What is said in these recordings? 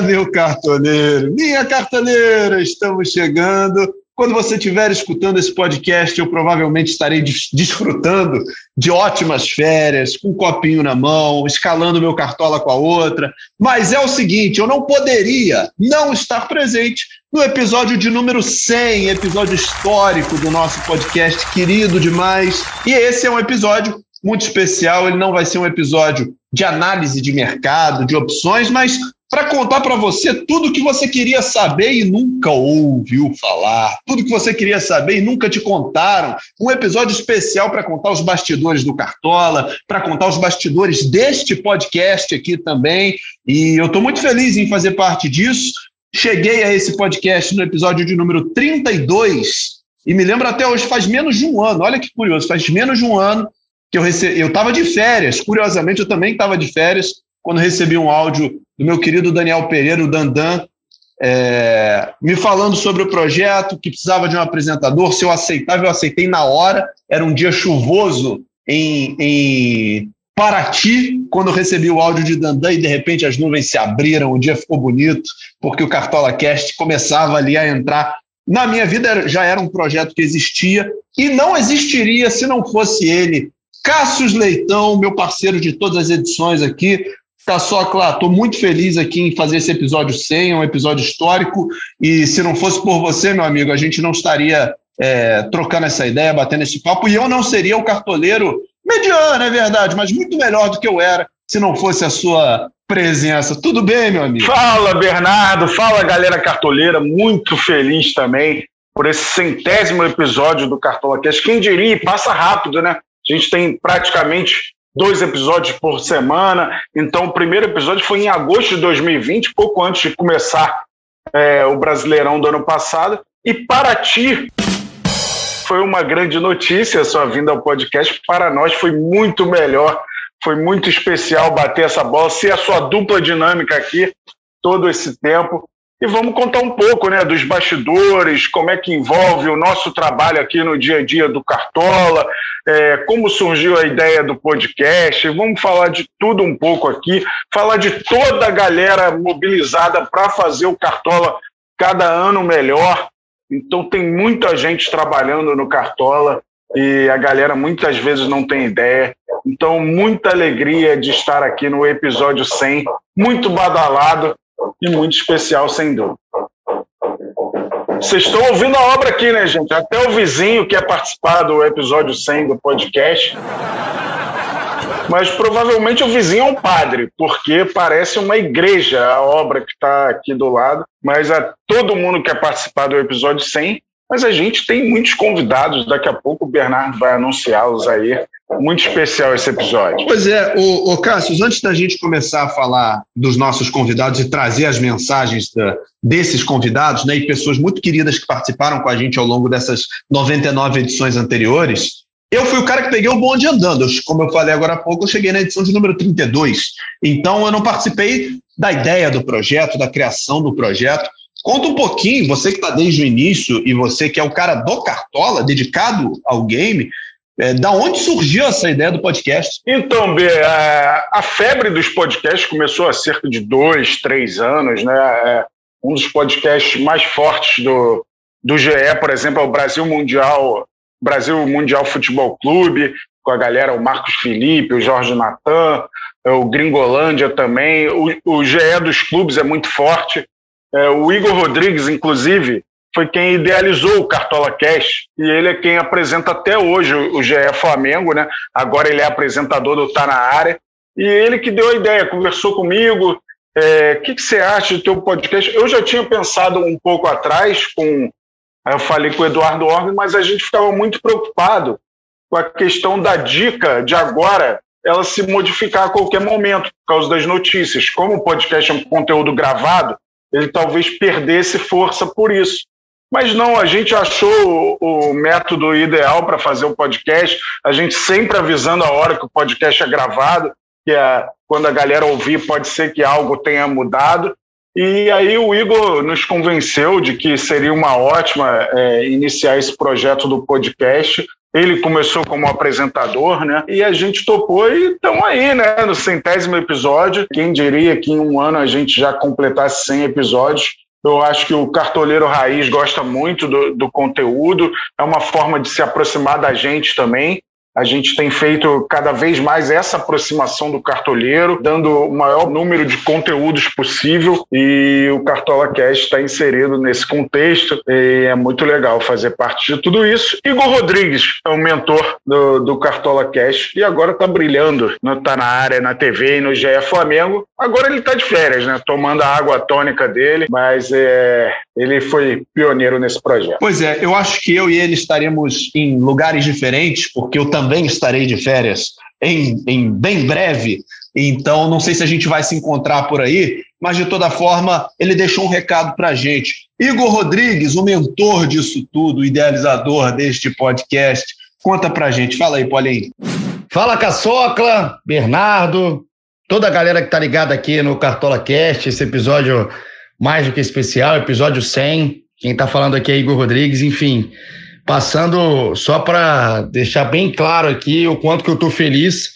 Meu cartoneiro, minha cartoneira, estamos chegando. Quando você estiver escutando esse podcast, eu provavelmente estarei desfrutando de ótimas férias, com um copinho na mão, escalando meu cartola com a outra. Mas é o seguinte, eu não poderia não estar presente no episódio de número 100, episódio histórico do nosso podcast querido demais. E esse é um episódio muito especial, ele não vai ser um episódio de análise de mercado, de opções, mas para contar para você tudo que você queria saber e nunca ouviu falar, tudo que você queria saber e nunca te contaram. Um episódio especial para contar os bastidores do Cartola, para contar os bastidores deste podcast aqui também. E eu estou muito feliz em fazer parte disso. Cheguei a esse podcast no episódio de número 32 e me lembro até hoje, faz menos de um ano. Olha que curioso, faz menos de um ano que eu recebi. Eu estava de férias, curiosamente, eu também estava de férias quando recebi um áudio do meu querido Daniel Pereira, o Dandan, é, me falando sobre o projeto, que precisava de um apresentador, se eu aceitava, eu aceitei na hora. Era um dia chuvoso em, em Paraty, quando eu recebi o áudio de Dandan e de repente as nuvens se abriram, o dia ficou bonito, porque o Cartola Cast começava ali a entrar. Na minha vida já era um projeto que existia e não existiria se não fosse ele Cássio Leitão, meu parceiro de todas as edições aqui. Tá só, claro, estou muito feliz aqui em fazer esse episódio 100, é um episódio histórico. E se não fosse por você, meu amigo, a gente não estaria é, trocando essa ideia, batendo esse papo. E eu não seria o cartoleiro mediano, é verdade, mas muito melhor do que eu era se não fosse a sua presença. Tudo bem, meu amigo? Fala, Bernardo. Fala, galera cartoleira. Muito feliz também por esse centésimo episódio do Cartola Cast. Quem diria, passa rápido, né? A gente tem praticamente dois episódios por semana. Então, o primeiro episódio foi em agosto de 2020, pouco antes de começar é, o Brasileirão do ano passado. E para ti, foi uma grande notícia a sua vinda ao podcast. Para nós foi muito melhor, foi muito especial bater essa bola, ser a sua dupla dinâmica aqui todo esse tempo. E vamos contar um pouco né, dos bastidores, como é que envolve o nosso trabalho aqui no dia a dia do Cartola, é, como surgiu a ideia do podcast. Vamos falar de tudo um pouco aqui, falar de toda a galera mobilizada para fazer o Cartola cada ano melhor. Então, tem muita gente trabalhando no Cartola e a galera muitas vezes não tem ideia. Então, muita alegria de estar aqui no episódio 100, muito badalado e muito especial, sem dúvida. Vocês estão ouvindo a obra aqui, né, gente? Até o vizinho quer participar do episódio 100 do podcast. Mas provavelmente o vizinho é um padre, porque parece uma igreja a obra que está aqui do lado. Mas a, todo mundo quer participar do episódio 100 mas a gente tem muitos convidados, daqui a pouco o Bernardo vai anunciá-los aí. Muito especial esse episódio. Pois é, o, o Cássio, antes da gente começar a falar dos nossos convidados e trazer as mensagens da, desses convidados, né, e pessoas muito queridas que participaram com a gente ao longo dessas 99 edições anteriores, eu fui o cara que peguei o bonde andando. Como eu falei agora há pouco, eu cheguei na edição de número 32. Então, eu não participei da ideia do projeto, da criação do projeto. Conta um pouquinho, você que está desde o início e você que é o cara do Cartola, dedicado ao game, é, da onde surgiu essa ideia do podcast? Então, B, a, a febre dos podcasts começou há cerca de dois, três anos, né? É, um dos podcasts mais fortes do, do GE, por exemplo, é o Brasil Mundial, Brasil Mundial Futebol Clube, com a galera, o Marcos Felipe, o Jorge Natan, o Gringolândia também. O, o GE dos clubes é muito forte. É, o Igor Rodrigues, inclusive, foi quem idealizou o Cartola Cash e ele é quem apresenta até hoje o GE Flamengo, né? Agora ele é apresentador do Tá na Área. E ele que deu a ideia, conversou comigo. O é, que, que você acha do teu podcast? Eu já tinha pensado um pouco atrás com. Eu falei com o Eduardo Orbe, mas a gente ficava muito preocupado com a questão da dica de agora ela se modificar a qualquer momento por causa das notícias. Como o podcast é um conteúdo gravado, ele talvez perdesse força por isso. Mas não, a gente achou o, método ideal para fazer o podcast, a gente sempre avisando a hora que o podcast é gravado, que é, quando a galera ouvir pode ser que algo tenha mudado. E aí o Igor nos convenceu de que seria uma ótima é, iniciar esse projeto do podcast. Ele começou como apresentador, né? E a gente topou e estamos aí, né? No centésimo episódio. Quem diria que em um ano a gente já completasse 100 episódios. Eu acho que o cartoleiro raiz gosta muito do, do conteúdo, é uma forma de se aproximar da gente também. A gente tem feito cada vez mais essa aproximação do cartoleiro, dando o maior número de conteúdos possível e o Cartola Cast está inserido nesse contexto e é muito legal fazer parte de tudo isso. Igor Rodrigues é o mentor do, do Cartola Cast e agora está brilhando, está na área, na TV e no GE Flamengo. Agora ele está de férias, né? Tomando a água tônica dele, mas é, ele foi pioneiro nesse projeto. Pois é, eu acho que eu e ele estaremos em lugares diferentes, porque eu também estarei de férias em, em bem breve. Então, não sei se a gente vai se encontrar por aí, mas de toda forma, ele deixou um recado para a gente. Igor Rodrigues, o mentor disso tudo, o idealizador deste podcast, conta para a gente. Fala aí, Paulinho. Fala, Caçocla, Bernardo, toda a galera que está ligada aqui no Cartola Cast, esse episódio mais do que especial, episódio 100. Quem está falando aqui é Igor Rodrigues, enfim, passando só para deixar bem claro aqui o quanto que eu estou feliz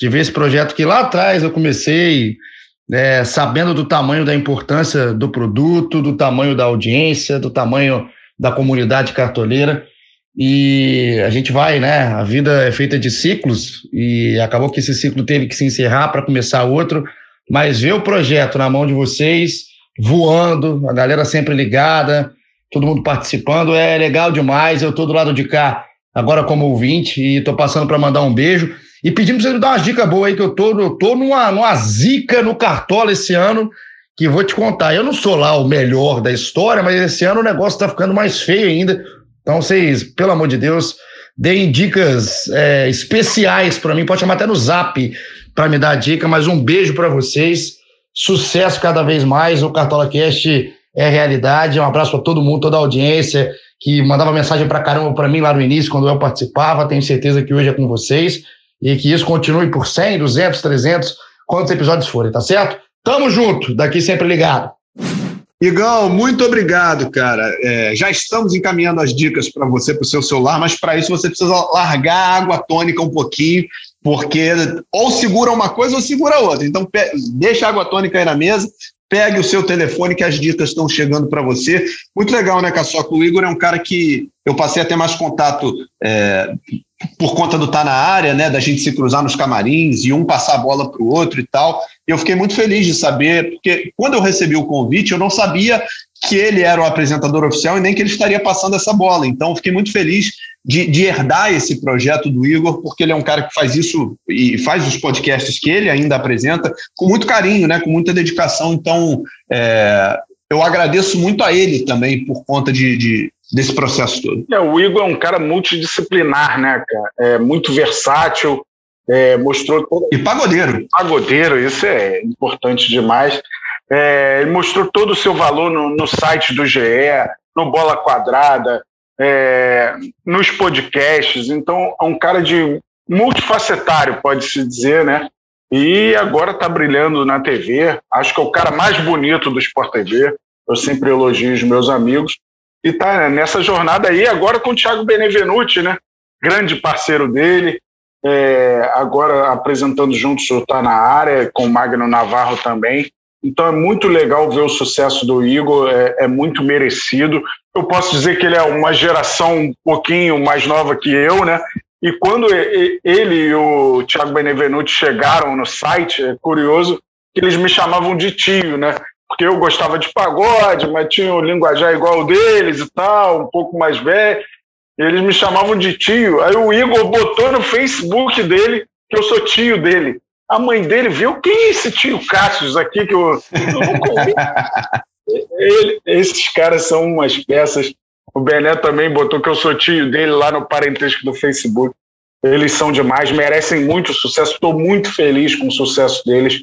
de ver esse projeto que lá atrás eu comecei é, sabendo do tamanho da importância do produto, do tamanho da audiência, do tamanho da comunidade cartoleira. E a gente vai, né? A vida é feita de ciclos e acabou que esse ciclo teve que se encerrar para começar outro. Mas ver o projeto na mão de vocês, voando, a galera sempre ligada, todo mundo participando, é legal demais. Eu estou do lado de cá agora como ouvinte e estou passando para mandar um beijo e pedindo para você dar umas dicas boas aí, que eu tô, eu tô numa, numa zica no Cartola esse ano, que vou te contar. Eu não sou lá o melhor da história, mas esse ano o negócio está ficando mais feio ainda. Então, vocês, pelo amor de Deus, deem dicas é, especiais para mim. Pode chamar até no zap para me dar dica, mas um beijo para vocês. Sucesso cada vez mais. O Cartola Cast é realidade. Um abraço para todo mundo, toda a audiência que mandava mensagem para caramba para mim lá no início, quando eu participava. Tenho certeza que hoje é com vocês e que isso continue por 100, 200, 300, quantos episódios forem, tá certo? Tamo junto, daqui sempre ligado. Igão, muito obrigado, cara. É, já estamos encaminhando as dicas para você, para o seu celular, mas para isso você precisa largar a água tônica um pouquinho, porque ou segura uma coisa ou segura outra. Então, deixa a água tônica aí na mesa, pegue o seu telefone que as dicas estão chegando para você. Muito legal, né, Caçoca? O Igor é um cara que eu passei a ter mais contato é, por conta do estar tá na área, né, da gente se cruzar nos camarins e um passar a bola para o outro e tal. E eu fiquei muito feliz de saber, porque quando eu recebi o convite, eu não sabia que ele era o apresentador oficial e nem que ele estaria passando essa bola. Então, fiquei muito feliz de, de, herdar esse projeto do Igor, porque ele é um cara que faz isso e faz os podcasts que ele ainda apresenta com muito carinho, né, com muita dedicação. Então, é, eu agradeço muito a ele também por conta de, de desse processo todo. É, o Igor é um cara multidisciplinar, né, cara? É muito versátil, é, mostrou. E pagodeiro. Pagodeiro, isso é importante demais. É, ele mostrou todo o seu valor no, no site do GE, no Bola Quadrada, é, nos podcasts. Então, é um cara de multifacetário, pode-se dizer, né? E agora está brilhando na TV. Acho que é o cara mais bonito do Sport TV. Eu sempre elogio os meus amigos e está nessa jornada aí agora com o Thiago Benevenuti, né? Grande parceiro dele, é, agora apresentando juntos o Tá na Área, com o Magno Navarro também. Então é muito legal ver o sucesso do Igor, é, é, muito merecido. Eu posso dizer que ele é uma geração um pouquinho mais nova que eu, né? E quando ele e o Thiago Benevenuti chegaram no site, é curioso que eles me chamavam de tio, né? porque eu gostava de pagode, mas tinha o linguajar igual deles e tal, um pouco mais velho. Eles me chamavam de tio. Aí o Igor botou no Facebook dele que eu sou tio dele. A mãe dele viu quem é esse tio Cássio aqui que eu, eu não Ele, esses caras são umas peças. O Bené também botou que eu sou tio dele lá no parentesco do Facebook. Eles são demais, merecem muito sucesso. Estou muito feliz com o sucesso deles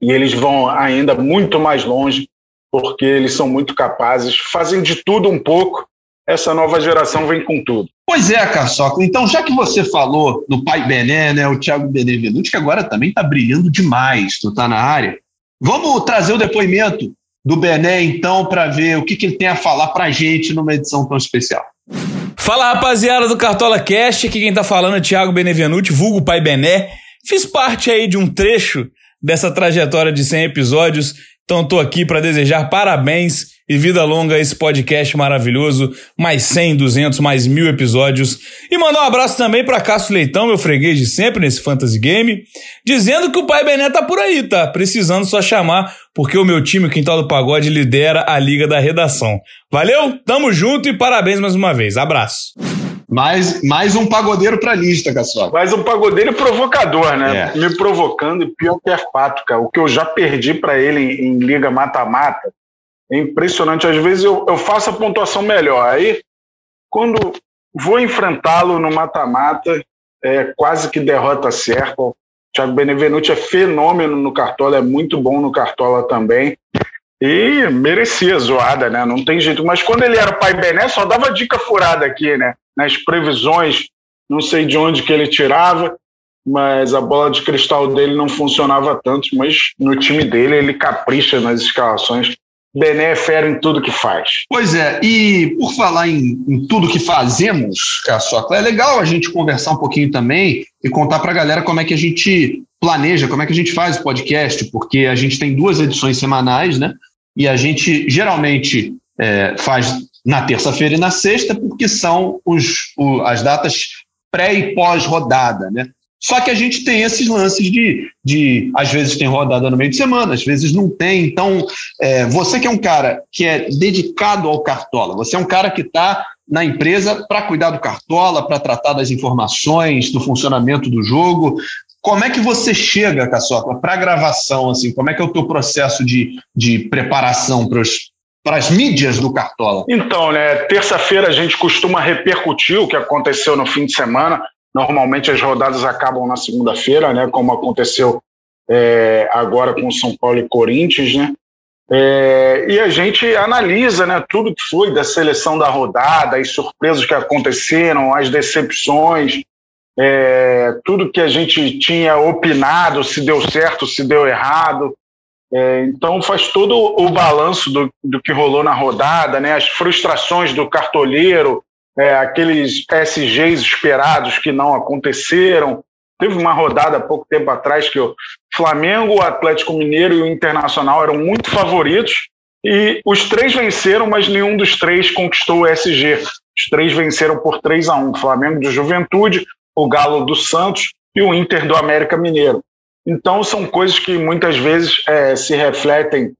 e eles vão ainda muito mais longe, porque eles são muito capazes, fazem de tudo um pouco. Essa nova geração vem com tudo. Pois é, Caçoca. Então, já que você falou no pai Bené, né, o Thiago Benevenuti, que agora também está brilhando demais, tu está na área. Vamos trazer o depoimento do Bené, então, para ver o que, que ele tem a falar para a gente numa edição tão especial. Fala rapaziada do Cartola Cast, aqui quem tá falando é Thiago Benevenuti, vulgo Pai Bené. Fiz parte aí de um trecho dessa trajetória de 100 episódios, então tô aqui para desejar parabéns e vida longa a esse podcast maravilhoso, mais 100, 200, mais mil episódios. E mandar um abraço também para Cássio Leitão, meu freguês de sempre nesse Fantasy Game, dizendo que o Pai Bené tá por aí, tá? Precisando só chamar, porque o meu time, o Quintal do Pagode, lidera a Liga da Redação. Valeu, tamo junto e parabéns mais uma vez. Abraço. Mais, mais um pagodeiro pra lista, Caçoca. Mais um pagodeiro provocador, né? É. Me provocando, e pior que é fato, cara. O que eu já perdi para ele em, em Liga Mata-Mata é impressionante. Às vezes eu, eu faço a pontuação melhor. Aí, quando vou enfrentá-lo no mata-mata, é quase que derrota certa. O Thiago Benevenuti é fenômeno no Cartola, é muito bom no Cartola também. E merecia zoada, né? Não tem jeito. Mas quando ele era pai Bené, só dava dica furada aqui, né? Nas previsões, não sei de onde que ele tirava, mas a bola de cristal dele não funcionava tanto. Mas no time dele, ele capricha nas escalações. Bené é fera em tudo que faz. Pois é, e por falar em, em tudo que fazemos, Caçocla, é legal a gente conversar um pouquinho também e contar para a galera como é que a gente planeja, como é que a gente faz o podcast, porque a gente tem duas edições semanais, né? E a gente geralmente é, faz na terça-feira e na sexta, porque são os, o, as datas pré e pós-rodada, né? Só que a gente tem esses lances de, de às vezes tem rodada no meio de semana, às vezes não tem. Então, é, você que é um cara que é dedicado ao Cartola, você é um cara que está na empresa para cuidar do Cartola, para tratar das informações, do funcionamento do jogo. Como é que você chega, Caçocla, para a gravação? Assim, como é que é o teu processo de, de preparação para as mídias do Cartola? Então, né, terça-feira a gente costuma repercutir o que aconteceu no fim de semana. Normalmente as rodadas acabam na segunda-feira, né, como aconteceu é, agora com São Paulo e Corinthians, né? É, e a gente analisa né, tudo que foi da seleção da rodada, as surpresas que aconteceram, as decepções, é, tudo que a gente tinha opinado, se deu certo, se deu errado. É, então faz todo o balanço do, do que rolou na rodada, né, as frustrações do cartoleiro, é, aqueles SGs esperados que não aconteceram. Teve uma rodada há pouco tempo atrás que o Flamengo, o Atlético Mineiro e o Internacional eram muito favoritos e os três venceram, mas nenhum dos três conquistou o SG. Os três venceram por 3 a 1 o Flamengo do Juventude, o Galo do Santos e o Inter do América Mineiro. Então, são coisas que muitas vezes é, se refletem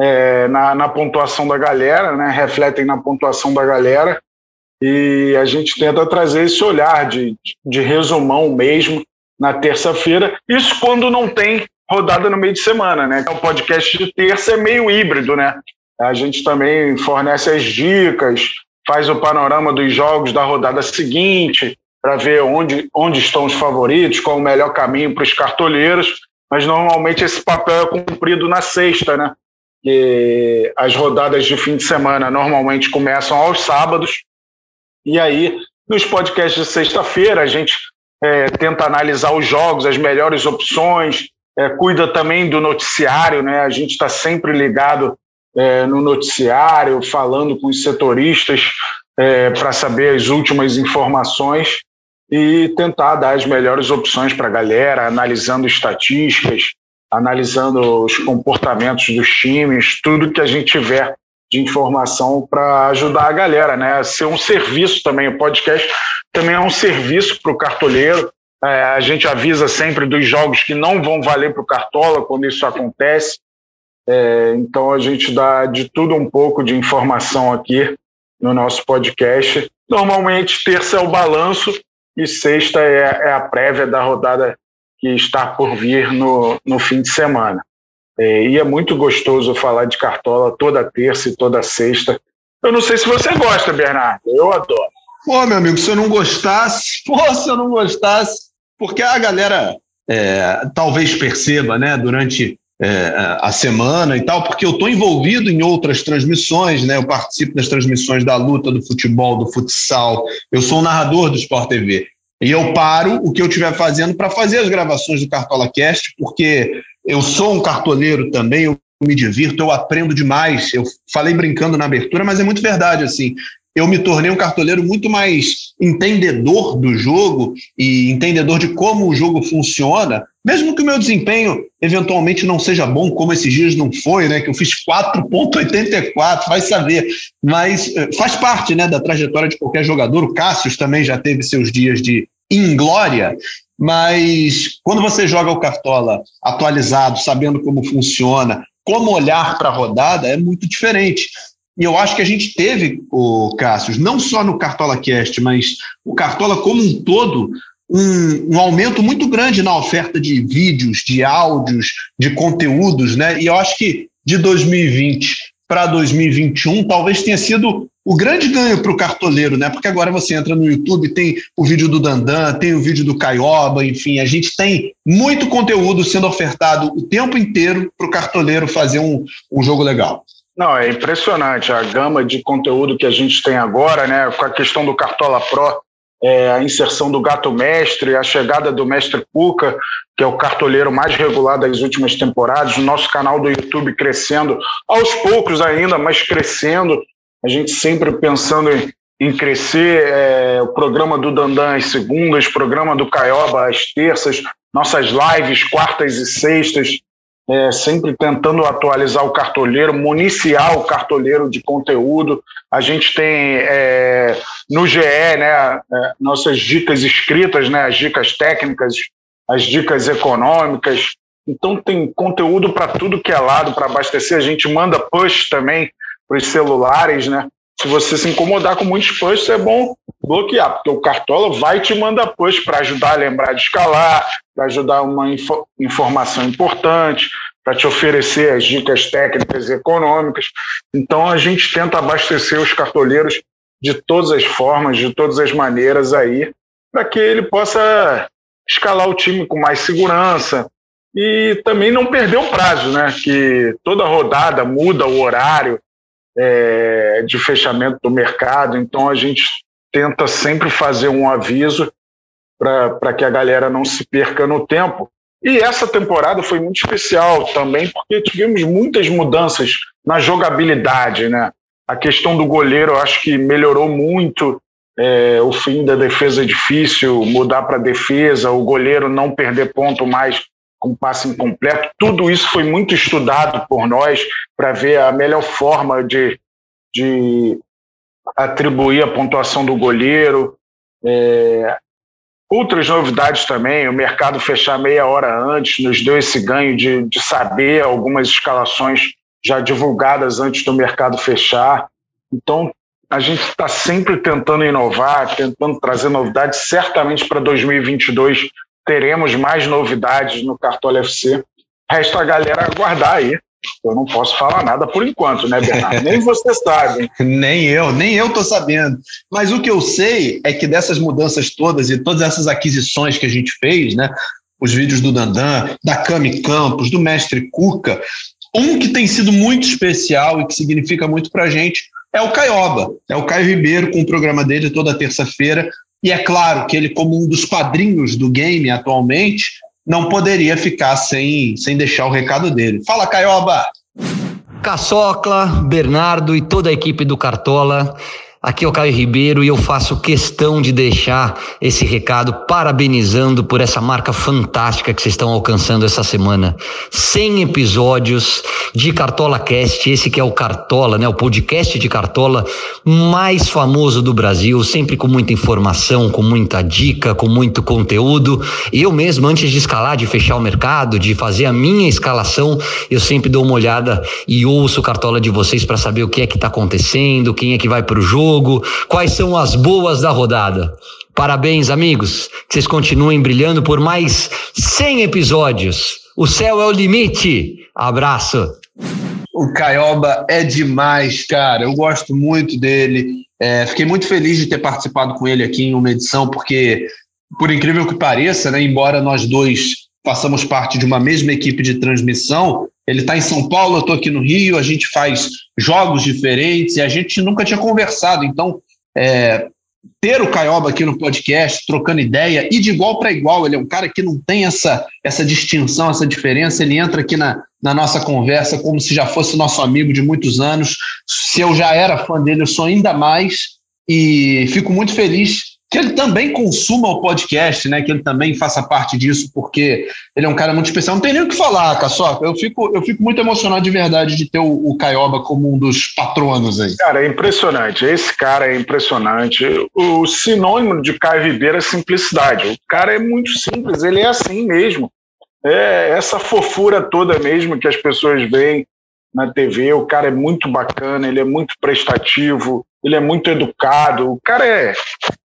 é, na, na, pontuação da galera, né? refletem na pontuação da galera, e a gente tenta trazer esse olhar de, de resumão mesmo na terça-feira. Isso quando não tem rodada no meio de semana, né? O podcast de terça é meio híbrido, né? A gente também fornece as dicas, faz o panorama dos jogos da rodada seguinte, para ver onde, onde estão os favoritos, qual o melhor caminho para os cartoleiros. Mas normalmente esse papel é cumprido na sexta, né? As rodadas de fim de semana normalmente começam aos sábados e aí, nos podcasts de sexta-feira, a gente é, tenta analisar os jogos, as melhores opções, é, cuida também do noticiário, né? A gente está sempre ligado é, no noticiário, falando com os setoristas é, para saber as últimas informações e tentar dar as melhores opções para a galera, analisando estatísticas, analisando os comportamentos dos times, tudo que a gente tiver de informação para ajudar a galera, né? Ser um serviço também. O podcast também é um serviço para o cartoleiro. É, a gente avisa sempre dos jogos que não vão valer para o Cartola quando isso acontece. É, então a gente dá de tudo um pouco de informação aqui no nosso podcast. Normalmente, terça é o balanço e sexta é, é a prévia da rodada que está por vir no, no fim de semana. É, e é muito gostoso falar de cartola toda terça e toda sexta. Eu não sei se você gosta, Bernardo. Eu adoro. Pô, meu amigo, se eu não gostasse, pô, se eu não gostasse, porque a galera é, talvez perceba, né, durante é, a semana e tal, porque eu estou envolvido em outras transmissões, né? Eu participo das transmissões da luta, do futebol, do futsal. Eu sou o narrador do Sport TV. E eu paro o que eu estiver fazendo para fazer as gravações do Cartola Cast, porque eu sou um cartoleiro também, eu me divirto, eu aprendo demais. Eu falei brincando na abertura, mas é muito verdade assim. Eu me tornei um cartoleiro muito mais entendedor do jogo e entendedor de como o jogo funciona, mesmo que o meu desempenho eventualmente não seja bom, como esses dias não foi, né? Que eu fiz 4,84, vai saber. Mas eh, faz parte né, da trajetória de qualquer jogador. O Cássio também já teve seus dias de inglória, mas quando você joga o Cartola atualizado, sabendo como funciona, como olhar para a rodada, é muito diferente. E eu acho que a gente teve, o Cássio, não só no Cartola Cast, mas o Cartola como um todo, um, um, aumento muito grande na oferta de vídeos, de áudios, de conteúdos, né? E eu acho que de 2020 para 2021 talvez tenha sido o grande ganho para o cartoleiro, né? Porque agora você entra no YouTube, tem o vídeo do Dandan, tem o vídeo do Caioba, enfim, a gente tem muito conteúdo sendo ofertado o tempo inteiro para o cartoleiro fazer um, um jogo legal. Não, é impressionante a gama de conteúdo que a gente tem agora, né? Com a questão do Cartola Pro, é, a inserção do Gato Mestre, a chegada do Mestre Cuca, que é o cartoleiro mais regular das últimas temporadas, o nosso canal do YouTube crescendo, aos poucos ainda, mas crescendo. A gente sempre pensando em, em crescer, é, o programa do Dandan às segundas, o programa do Caioba às terças, nossas lives quartas e sextas é, sempre tentando atualizar o cartoleiro, municiar o cartoleiro de conteúdo. A gente tem é, no GE né, é, nossas dicas escritas, né, as dicas técnicas, as dicas econômicas. Então tem conteúdo para tudo que é lado para abastecer. A gente manda push também para os celulares, né? Se você se incomodar com muitos push, é bom bloquear, porque o Cartola vai te mandar push para ajudar a lembrar de escalar, para ajudar uma info informação importante, para te oferecer as dicas técnicas e econômicas. Então a gente tenta abastecer os cartoleiros de todas as formas, de todas as maneiras aí, para que ele possa escalar o time com mais segurança e também não perder o prazo, né? Que toda rodada muda o horário é, de fechamento do mercado, então a gente tenta sempre fazer um aviso para que a galera não se perca no tempo. E essa temporada foi muito especial também, porque tivemos muitas mudanças na jogabilidade, né? A questão do goleiro, eu acho que melhorou muito. É, o fim da defesa é difícil, mudar para defesa, o goleiro não perder ponto mais com passe incompleto. Tudo isso foi muito estudado por nós para ver a melhor forma de, de atribuir a pontuação do goleiro. É, outras novidades também, o mercado fechar meia hora antes nos deu esse ganho de, de saber algumas escalações já divulgadas antes do mercado fechar. Então, a gente está sempre tentando inovar, tentando trazer novidades. Certamente para 2022 teremos mais novidades no Cartola FC. Resta a galera aguardar aí. Eu não posso falar nada por enquanto, né, Bernardo? nem você sabe. nem eu, nem eu tô sabendo. Mas o que eu sei é que dessas mudanças todas e todas essas aquisições que a gente fez, né? Os vídeos do Dandan, da Cami Campos, do Mestre Cuca, um que tem sido muito especial e que significa muito pra gente é o Caioba. É o Caio Ribeiro com o programa dele toda terça-feira. E é claro que ele, como um dos padrinhos do game atualmente, não poderia ficar sem, sem deixar o recado dele. Fala, Caioba! Caçocla, Bernardo e toda a equipe do Cartola. Aqui é o Caio Ribeiro e eu faço questão de deixar esse recado parabenizando por essa marca fantástica que vocês estão alcançando essa semana. 100 episódios de Cartola Cast, esse que é o Cartola, né, o podcast de Cartola mais famoso do Brasil, sempre com muita informação, com muita dica, com muito conteúdo. Eu mesmo antes de escalar, de fechar o mercado, de fazer a minha escalação, eu sempre dou uma olhada e ouço o Cartola de vocês para saber o que é que está acontecendo, quem é que vai para o jogo jogo, quais são as boas da rodada. Parabéns, amigos. Que vocês continuem brilhando por mais 100 episódios. O céu é o limite. Abraço. O Caioba é demais, cara. Eu gosto muito dele. É, fiquei muito feliz de ter participado com ele aqui em uma edição, porque, por incrível que pareça, né, embora nós dois façamos parte de uma mesma equipe de transmissão, ele está em São Paulo, eu estou aqui no Rio, a gente faz jogos diferentes e a gente nunca tinha conversado. Então, é, ter o Caioba aqui no podcast, trocando ideia, e de igual para igual, ele é um cara que não tem essa, essa distinção, essa diferença, ele entra aqui na, na nossa conversa como se já fosse nosso amigo de muitos anos. Se eu já era fã dele, eu sou ainda mais. e fico muito feliz que ele também consuma o podcast, né? Que ele também faça parte disso, porque ele é um cara muito especial. Não tem nem o que falar, Caçoca. Eu fico, eu fico muito emocionado de verdade de ter o, o Caioba como um dos patronos aí. Cara, é impressionante. Esse cara é impressionante. O sinônimo de Caio Ribeiro é simplicidade. O cara é muito simples, ele é assim mesmo. É essa fofura toda mesmo que as pessoas veem na TV. O cara é muito bacana, ele é muito prestativo, ele é muito educado. O cara é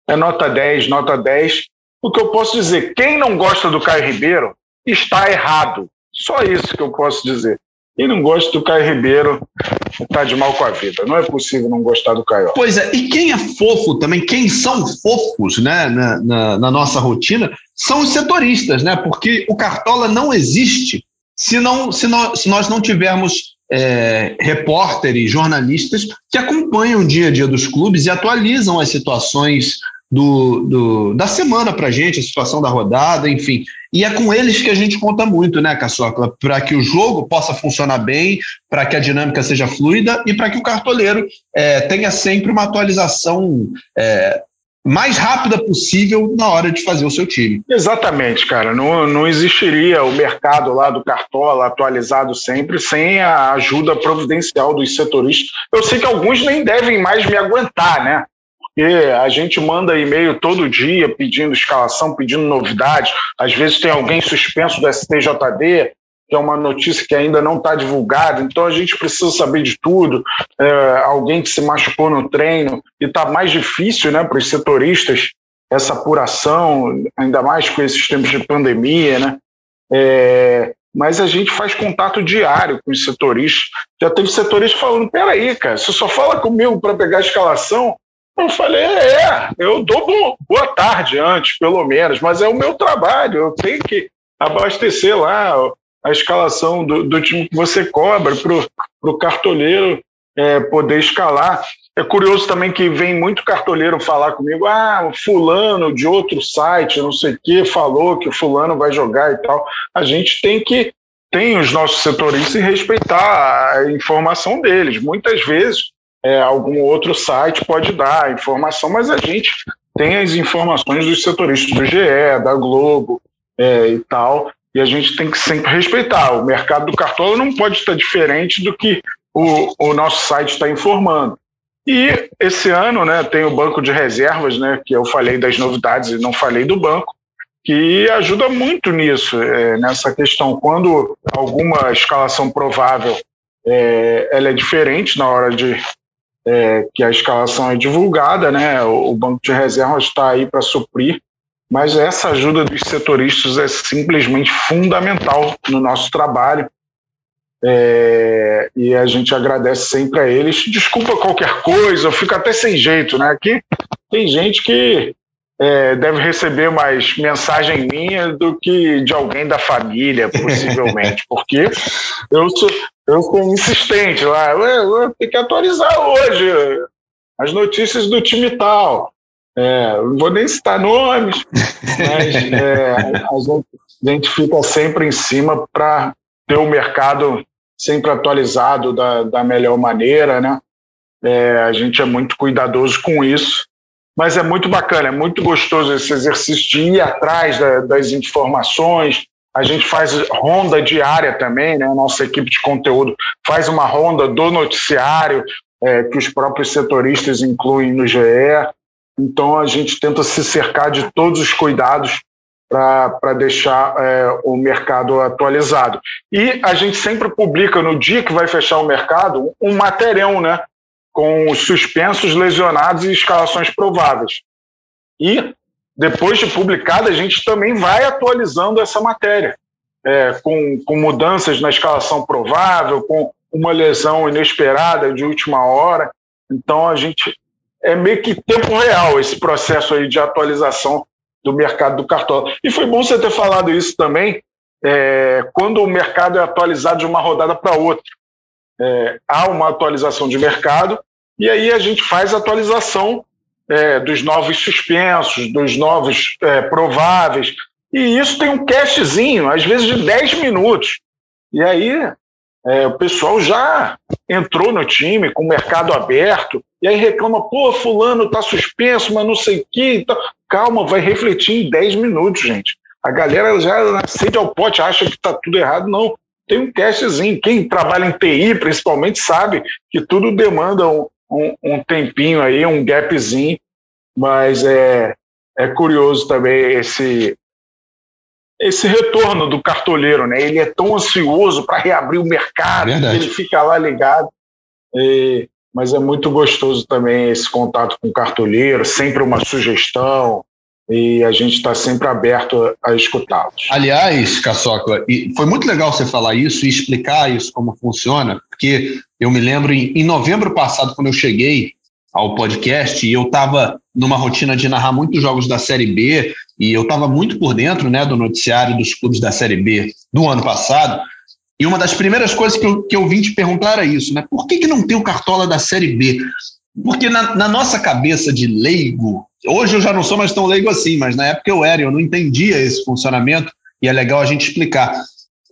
é nota 10, nota 10. O que eu posso dizer, quem não gosta do Caio Ribeiro está errado. Só isso que eu posso dizer. Quem não gosta do Caio Ribeiro está de mal com a vida. Não é possível não gostar do Caio. Pois é, e quem é fofo também, quem são fofos né, na, na, na nossa rotina, são os setoristas, né? Porque o Cartola não existe se, não, se, nós, se nós não tivermos é, repórteres, jornalistas que acompanham o dia a dia dos clubes e atualizam as situações do, do da semana para a gente, a situação da rodada, enfim. E é com eles que a gente conta muito, né, Caçocla? Para que o jogo possa funcionar bem, para que a dinâmica seja fluida e para que o cartoleiro é, tenha sempre uma atualização é, mais rápida possível na hora de fazer o seu time. Exatamente, cara. Não, não existiria o mercado lá do Cartola atualizado sempre sem a ajuda providencial dos setoristas. Eu sei que alguns nem devem mais me aguentar, né? Porque a gente manda e-mail todo dia pedindo escalação, pedindo novidades. Às vezes tem alguém suspenso do STJD, que é uma notícia que ainda não está divulgada, então a gente precisa saber de tudo. É, alguém que se machucou no treino, e está mais difícil né, para os setoristas essa apuração, ainda mais com esses tempos de pandemia, né? É, mas a gente faz contato diário com os setoristas. Já teve setoristas falando: peraí, cara, você só fala comigo para pegar a escalação? Eu falei: é, eu dou boa tarde antes, pelo menos, mas é o meu trabalho, eu tenho que abastecer lá a escalação do, do time que você cobra para o cartoleiro é, poder escalar. É curioso também que vem muito cartoleiro falar comigo, ah, fulano de outro site, não sei o que, falou que o fulano vai jogar e tal. A gente tem que, tem os nossos setoristas e respeitar a informação deles. Muitas vezes é, algum outro site pode dar a informação, mas a gente tem as informações dos setoristas do GE, da Globo é, e tal, e a gente tem que sempre respeitar. O mercado do cartola não pode estar diferente do que o, o nosso site está informando. E esse ano né, tem o banco de reservas, né, que eu falei das novidades e não falei do banco, que ajuda muito nisso, é, nessa questão. Quando alguma escalação provável é, ela é diferente na hora de é, que a escalação é divulgada, né, o, o banco de reservas está aí para suprir mas essa ajuda dos setoristas é simplesmente fundamental no nosso trabalho. É, e a gente agradece sempre a eles. Desculpa qualquer coisa, eu fico até sem jeito, né? Aqui tem gente que é, deve receber mais mensagem minha do que de alguém da família, possivelmente, porque eu sou, eu sou insistente lá, eu que atualizar hoje as notícias do time tal. É, não vou nem citar nomes, mas é, a, gente, a, gente, fica sempre em cima para ter o mercado sempre atualizado da, da melhor maneira, né? É, a gente é muito cuidadoso com isso, mas é muito bacana, é muito gostoso esse exercício de ir atrás da, das informações. A gente faz ronda diária também, né? Nossa equipe de conteúdo faz uma ronda do noticiário é, que os próprios setoristas incluem no GE. Então a gente tenta se cercar de todos os cuidados para deixar é, o mercado atualizado. E a gente sempre publica no dia que vai fechar o mercado um material, né? Com os suspensos, lesionados e escalações prováveis. E depois de publicada, a gente também vai atualizando essa matéria, é, com, com mudanças na escalação provável, com uma lesão inesperada de última hora. Então a gente é meio que tempo real esse processo aí de atualização do mercado do cartola. E foi bom você ter falado isso também, é, quando o mercado é atualizado de uma rodada para outra. É, há uma atualização de mercado e aí a gente faz a atualização é, dos novos suspensos, dos novos é, prováveis. E isso tem um castzinho, às vezes de 10 minutos. E aí é, o pessoal já entrou no time com o mercado aberto, e aí reclama, pô, fulano tá suspenso, mas não sei o que. Então, calma, vai refletir em 10 minutos, gente. A galera já sede ao pote, acha que tá tudo errado, não. Tem um testezinho. Quem trabalha em TI, principalmente, sabe que tudo demanda um, um, um tempinho aí, um gapzinho, mas é, é curioso também esse, esse retorno do cartoleiro, né? Ele é tão ansioso para reabrir o mercado, ele fica lá ligado. E, mas é muito gostoso também esse contato com o cartoleiro, sempre uma sugestão, e a gente está sempre aberto a, escutá-los. Aliás, Caçocla, foi muito legal você falar isso e explicar isso como funciona, porque eu me lembro em, em novembro passado, quando eu cheguei ao podcast, e eu estava numa rotina de narrar muitos jogos da Série B, e eu estava muito por dentro né, do noticiário dos clubes da Série B do ano passado. E uma das primeiras coisas que eu, que eu vim te perguntar era isso, né? Por que, que não tem o Cartola da Série B? Porque na, na, nossa cabeça de leigo, hoje eu já não sou mais tão leigo assim, mas na época eu era, eu não entendia esse funcionamento e é legal a gente explicar.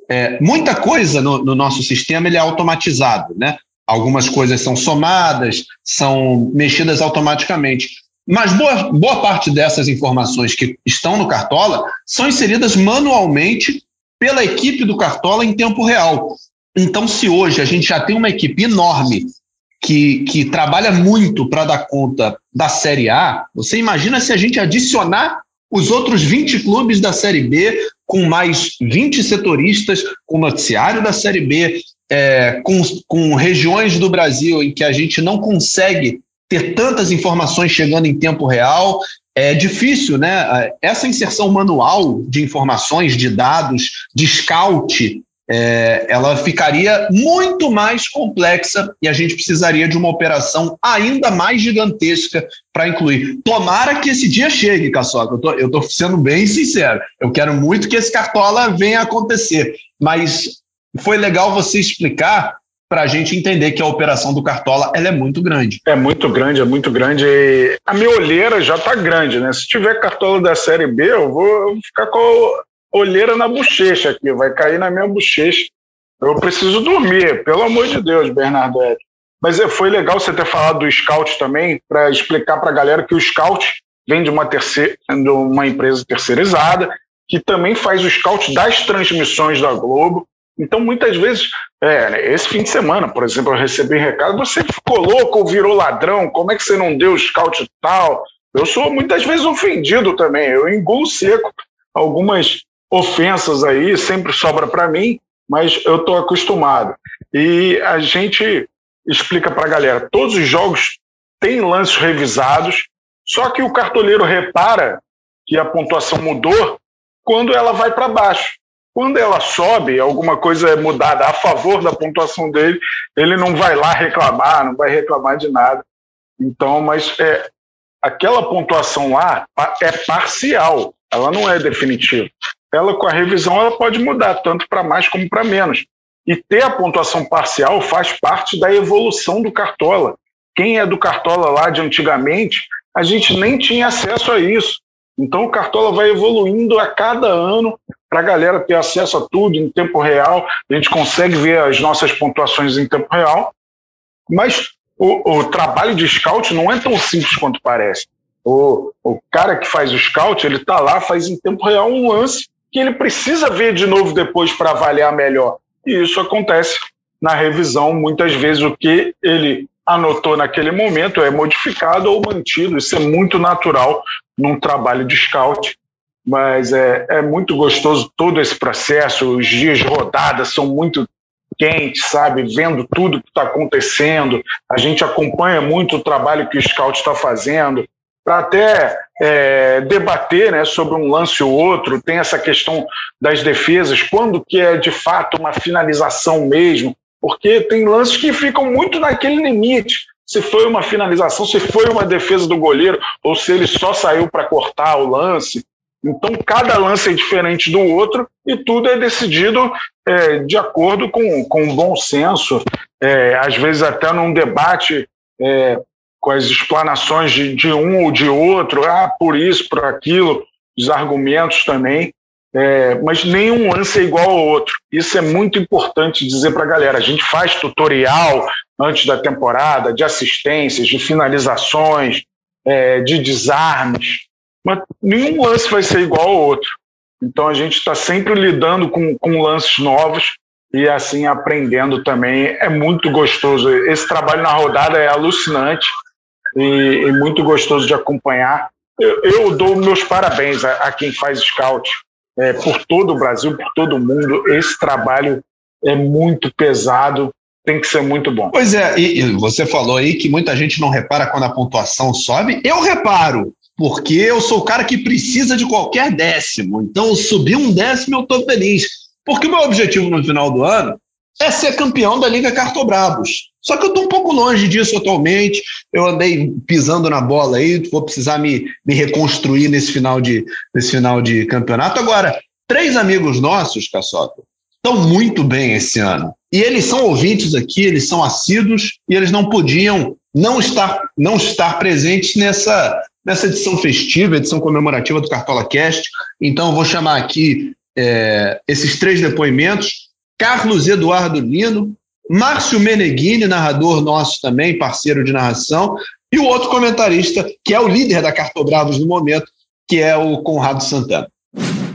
É, muita coisa no, no, nosso sistema ele é automatizado, né? Algumas coisas são somadas, são mexidas automaticamente. Mas boa, boa parte dessas informações que estão no Cartola são inseridas manualmente pela equipe do Cartola em tempo real. Então, se hoje a gente já tem uma equipe enorme que, que trabalha muito para dar conta da Série A, você imagina se a gente adicionar os outros 20 clubes da Série B, com mais 20 setoristas, com noticiário da Série B, é, com, com regiões do Brasil em que a gente não consegue ter tantas informações chegando em tempo real. É difícil, né? Essa inserção manual de informações, de dados, de scout, é, ela ficaria muito mais complexa e a gente precisaria de uma operação ainda mais gigantesca para incluir. Tomara que esse dia chegue, Caçoca. Eu estou sendo bem sincero. Eu quero muito que esse cartola venha acontecer. Mas foi legal você explicar para a gente entender que a operação do Cartola ela é muito grande. É muito grande, é muito grande. A minha olheira já está grande, né? Se tiver Cartola da Série B, eu vou ficar com a olheira na bochecha aqui, vai cair na minha bochecha. Eu preciso dormir, pelo amor de Deus, Bernardo. Mas é, foi legal você ter falado do Scout também, para explicar para a galera que o Scout vem de uma, terceira, de uma empresa terceirizada, que também faz o Scout das transmissões da Globo. Então, muitas vezes, é, esse fim de semana, por exemplo, eu recebi recado, você ficou louco ou virou ladrão, como é que você não deu scout tal? Eu sou muitas vezes ofendido também, eu engulo seco algumas ofensas aí, sempre sobra para mim, mas eu estou acostumado. E a gente explica para a galera, todos os jogos têm lances revisados, só que o cartoleiro repara que a pontuação mudou quando ela vai para baixo. Quando ela sobe, alguma coisa é mudada a favor da pontuação dele, ele não vai lá reclamar, não vai reclamar de nada. Então, mas é, aquela pontuação lá é parcial, ela não é definitiva. Ela, com a revisão, ela pode mudar, tanto para mais como para menos. E ter a pontuação parcial faz parte da evolução do Cartola. Quem é do Cartola lá de antigamente, a gente nem tinha acesso a isso. Então o Cartola vai evoluindo a cada ano para a galera ter acesso a tudo em tempo real. A gente consegue ver as nossas pontuações em tempo real. Mas o, o trabalho de scout não é tão simples quanto parece. O, o cara que faz o scout, ele está lá, faz em tempo real um lance que ele precisa ver de novo depois para avaliar melhor. E isso acontece na revisão. Muitas vezes o que ele anotou naquele momento é modificado ou mantido. Isso é muito natural num trabalho de scout, mas é, é muito gostoso todo esse processo. Os dias de rodada são muito quentes, sabe? Vendo tudo que está acontecendo. A gente acompanha muito o trabalho que o scout está fazendo para até é, debater né, sobre um lance ou outro. Tem essa questão das defesas, quando que é de fato uma finalização mesmo, porque tem lances que ficam muito naquele limite. Se foi uma finalização, se foi uma defesa do goleiro, ou se ele só saiu para cortar o lance. Então, cada lance é diferente do outro e tudo é decidido é, de acordo com, com bom senso, é, às vezes até num debate é, com as explanações de, de um ou de outro, ah, por isso, por aquilo, os argumentos também. é, mas nenhum lance é igual ao outro. Isso é muito importante dizer para a galera. A gente faz tutorial antes da temporada, de assistências, de finalizações, é, de desarmes, mas nenhum lance vai ser igual ao outro. Então a gente está sempre lidando com, com lances novos e assim aprendendo também. É muito gostoso. Esse trabalho na rodada é alucinante e, e muito gostoso de acompanhar. Eu, eu dou meus parabéns a, a quem faz scout é, por todo o Brasil, por todo o mundo. Esse trabalho é muito pesado, tem que ser muito bom. Pois é, e, e você falou aí que muita gente não repara quando a pontuação sobe. Eu reparo, porque eu sou o cara que precisa de qualquer décimo. Então, subir um décimo, eu estou feliz. Porque o meu objetivo no final do ano é ser campeão da Liga Cartobrabos. Só que eu estou um pouco longe disso atualmente. Eu andei pisando na bola aí, vou precisar me, me reconstruir nesse final, de, nesse final de campeonato. Agora, três amigos nossos, Caçota, estão muito bem esse ano. E eles são ouvintes aqui, eles são assíduos e eles não podiam não estar, não estar presentes nessa, nessa edição festiva, edição comemorativa do Cartola Cast. Então, eu vou chamar aqui é, esses três depoimentos. Carlos Eduardo Lino, Márcio Meneghini, narrador nosso também, parceiro de narração, e o outro comentarista, que é o líder da Cartobravos no momento, que é o Conrado Santana.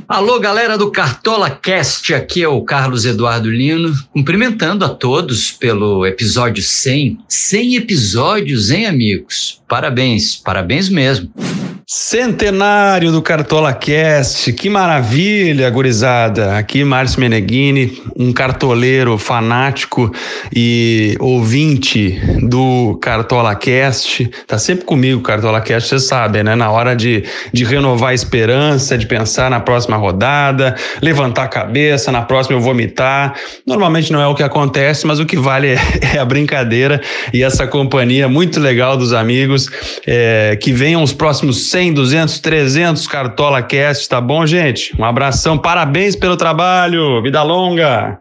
Alô, galera do Cartola Cast, aqui é o Carlos Eduardo Lino, cumprimentando a todos pelo episódio 100. 100 episódios, hein, amigos? Parabéns, parabéns mesmo. Centenário do Cartola Cast, que maravilha, gurizada. Aqui Márcio Meneghini, um cartoleiro fanático e ouvinte do Cartola Cast. Tá sempre comigo Cartola Cast, você sabe, né? Na hora de, de renovar a esperança, de pensar na próxima rodada, levantar a cabeça, na próxima eu vomitar. Normalmente não é o que acontece, mas o que vale é, é a brincadeira e essa companhia muito legal dos amigos. É, que venham os próximos 100, 200, 300 Cartola Cast, tá bom, gente? Um abração, parabéns pelo trabalho, vida longa!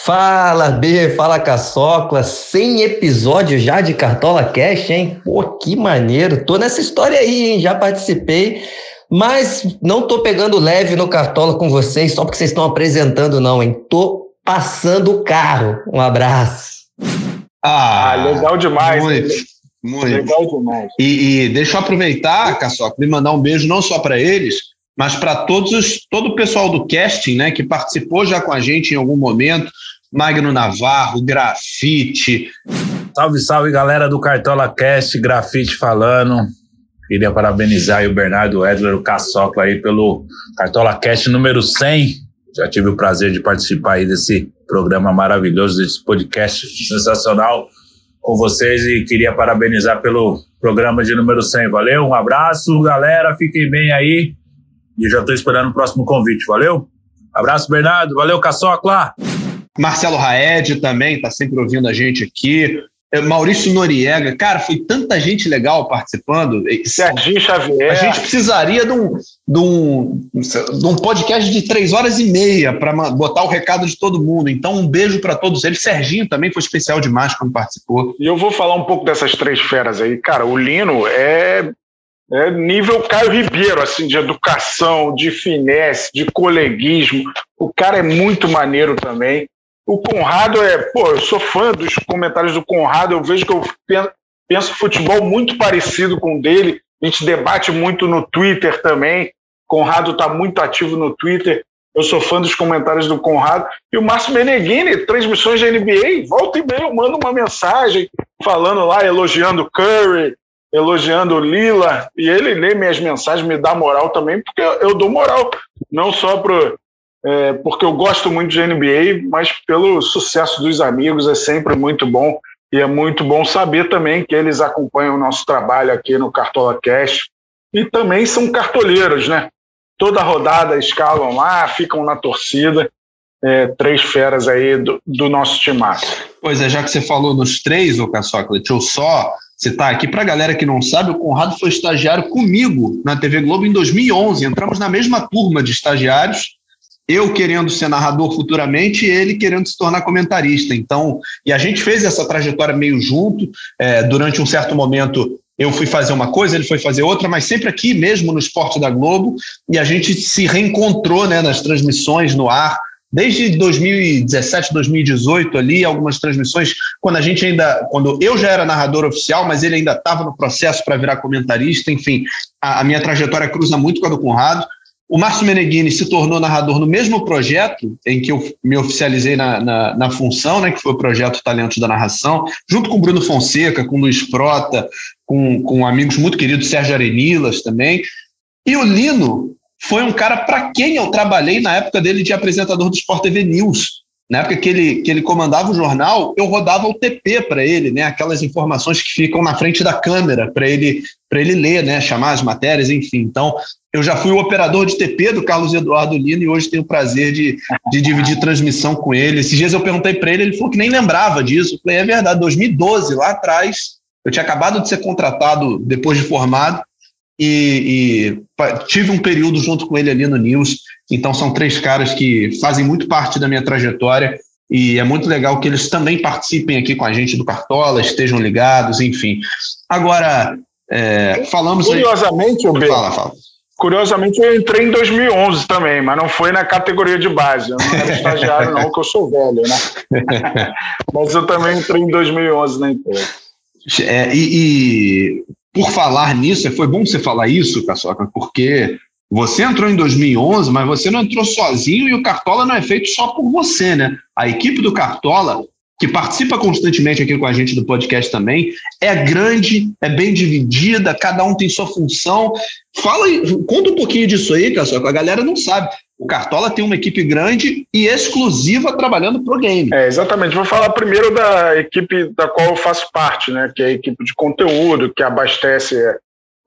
Fala B, fala Caçocla, 100 episódios já de Cartola Cast, hein? Pô, que maneiro, tô nessa história aí, hein? Já participei, mas não tô pegando leve no Cartola com vocês só porque vocês estão apresentando, não, hein? Tô passando o carro. Um abraço. Ah, ah legal demais. Muito. Muito. Legal demais. E, e deixa eu aproveitar, Caçoca, e mandar um beijo não só para eles, mas para todos todo o pessoal do casting, né, que participou já com a gente em algum momento. Magno Navarro, Grafite. Salve, salve, galera do Cartola Cast, Grafite falando. Queria parabenizar o Bernardo Edler, o Caçocla aí pelo Cartola Cast número 100. Já tive o prazer de participar aí desse programa maravilhoso, desse podcast sensacional com vocês e queria parabenizar pelo programa de número 100. Valeu, um abraço, galera, fiquem bem aí e já estou esperando o próximo convite. Valeu? Abraço, Bernardo. Valeu, Caçocla. Marcelo Raed também está sempre ouvindo a gente aqui. É, Maurício Noriega, cara, foi tanta gente legal participando. Serginho Xavier. A gente precisaria de um, de um, de um podcast de três horas e meia para botar o recado de todo mundo. Então, um beijo para todos eles. Serginho também foi especial demais quando participou. E eu vou falar um pouco dessas três feras aí. Cara, o Lino é, é nível Caio Ribeiro, assim, de educação, de finesse, de coleguismo. O cara é muito maneiro também. O Conrado é, pô, eu sou fã dos comentários do Conrado, eu vejo que eu penso futebol muito parecido com o dele, a gente debate muito no Twitter também. Conrado está muito ativo no Twitter. Eu sou fã dos comentários do Conrado. E o Márcio Meneghini, transmissões da NBA, volta e meia, eu mando uma mensagem falando lá, elogiando Curry, elogiando Lila. E ele lê minhas mensagens, me dá moral também, porque eu dou moral, não só pro, é, porque eu gosto muito de NBA, mas pelo sucesso dos amigos é sempre muito bom. E é muito bom saber também que eles acompanham o nosso trabalho aqui no Cartola Cash. E também são cartoleiros, né? Toda rodada escalam lá, ficam na torcida. É, três feras aí do, do nosso timaço. Pois é, já que você falou nos três, ô Caçoclet, eu só citar aqui para a galera que não sabe, o Conrado foi estagiário comigo na TV Globo em 2011. Entramos na mesma turma de estagiários eu querendo ser narrador futuramente e ele querendo se tornar comentarista. Então, e a gente fez essa trajetória meio junto. É, durante um certo momento, eu fui fazer uma coisa, ele foi fazer outra, mas sempre aqui mesmo no Esporte da Globo, e a gente se reencontrou né, nas transmissões no ar, desde 2017, 2018 ali, algumas transmissões, quando a gente ainda, quando eu já era narrador oficial, mas ele ainda estava no processo para virar comentarista, enfim, a, a, minha trajetória cruza muito com a do Conrado. O Márcio Meneghini se tornou narrador no mesmo projeto em que eu me oficializei na, na, na função, né, que foi o projeto Talentos da Narração, junto com Bruno Fonseca, com Luiz Prota, com, com amigos muito queridos, Sérgio Arenilas também. E o Lino foi um cara para quem eu trabalhei na época dele de apresentador do Sport TV News. Na época que ele, que ele comandava o jornal, eu rodava o TP para ele, né? Aquelas informações que ficam na frente da câmera para ele para ele ler, né? Chamar as matérias, enfim. Então, eu já fui o operador de TP do Carlos Eduardo Lino e hoje tenho o prazer de, de dividir transmissão com ele. Esses dias eu perguntei para ele, ele falou que nem lembrava disso. Eu falei, é verdade, 2012, lá atrás, eu tinha acabado de ser contratado depois de formado e, e, tive um período junto com ele ali no News. Então são três caras que fazem muito parte da minha trajetória e é muito legal que eles também participem aqui com a gente do Cartola, estejam ligados, enfim. Agora, é, falamos Curiosamente, aí... fala, fala. Curiosamente, eu entrei em 2011 também, mas não foi na categoria de base. Eu não era estagiário, não, que eu sou velho, né? mas eu também entrei em 2011 na empresa. É, e, e por falar nisso, foi bom você falar isso, Caçoca, porque você entrou em 2011, mas você não entrou sozinho e o Cartola não é feito só por você, né? A equipe do Cartola, que participa constantemente aqui com a gente do podcast também, é grande, é bem dividida, cada um tem sua função. Fala, conta um pouquinho disso aí, Caçoca, a galera não sabe. O Cartola tem uma equipe grande e exclusiva trabalhando pro game. É, exatamente. Vou falar primeiro da equipe da qual eu faço parte, né? Que é a equipe de conteúdo, que abastece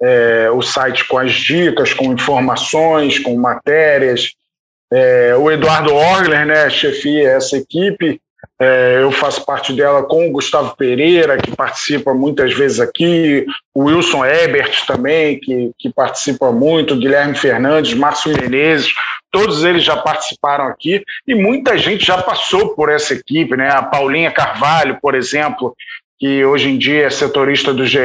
é, o site com as dicas, com informações, com matérias. É, o Eduardo Orgler, né, chefia essa equipe. É, eu faço parte dela com o Gustavo Pereira, que participa muitas vezes aqui, o Wilson Ebert também, que, que participa muito, Guilherme Fernandes, Márcio Menezes, todos eles já participaram aqui e muita gente já passou por essa equipe, né? A Paulinha Carvalho, por exemplo, que hoje em dia é setorista do GE,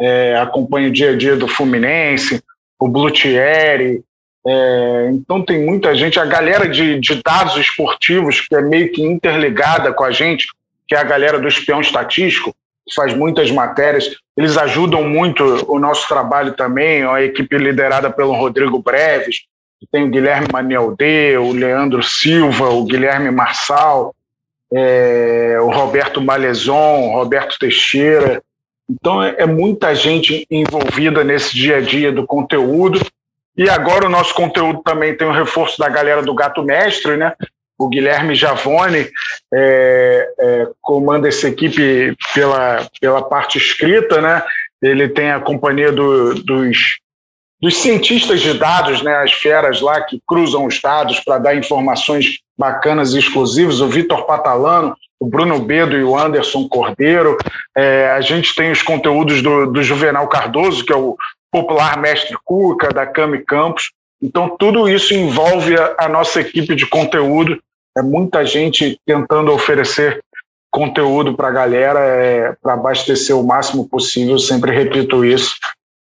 é, acompanha o dia a dia do Fluminense, o Blutieri, é, então tem muita gente, a galera de, de, dados esportivos que é meio que interligada com a gente, que é a galera do espião estatístico, que faz muitas matérias, eles ajudam muito o nosso trabalho também, a equipe liderada pelo Rodrigo Breves, tem o Guilherme Manialdê, o Leandro Silva, o Guilherme Marçal, é, o Roberto Malezon, o Roberto Teixeira. Então é, é muita gente envolvida nesse dia a dia do conteúdo. E agora o nosso conteúdo também tem o reforço da galera do Gato Mestre, né? O Guilherme Javone é, é, comanda essa equipe pela, pela parte escrita, né? Ele tem a companhia do, dos dos cientistas de dados, né, as feras lá que cruzam os dados para dar informações bacanas e exclusivas, o Vitor Patalano, o Bruno Bedo e o Anderson Cordeiro. É, a gente tem os conteúdos do, do Juvenal Cardoso, que é o popular mestre Cuca, da Cami Campos. Então, tudo isso envolve a, a nossa equipe de conteúdo. É muita gente tentando oferecer conteúdo para a galera, é, para abastecer o máximo possível. Sempre repito isso.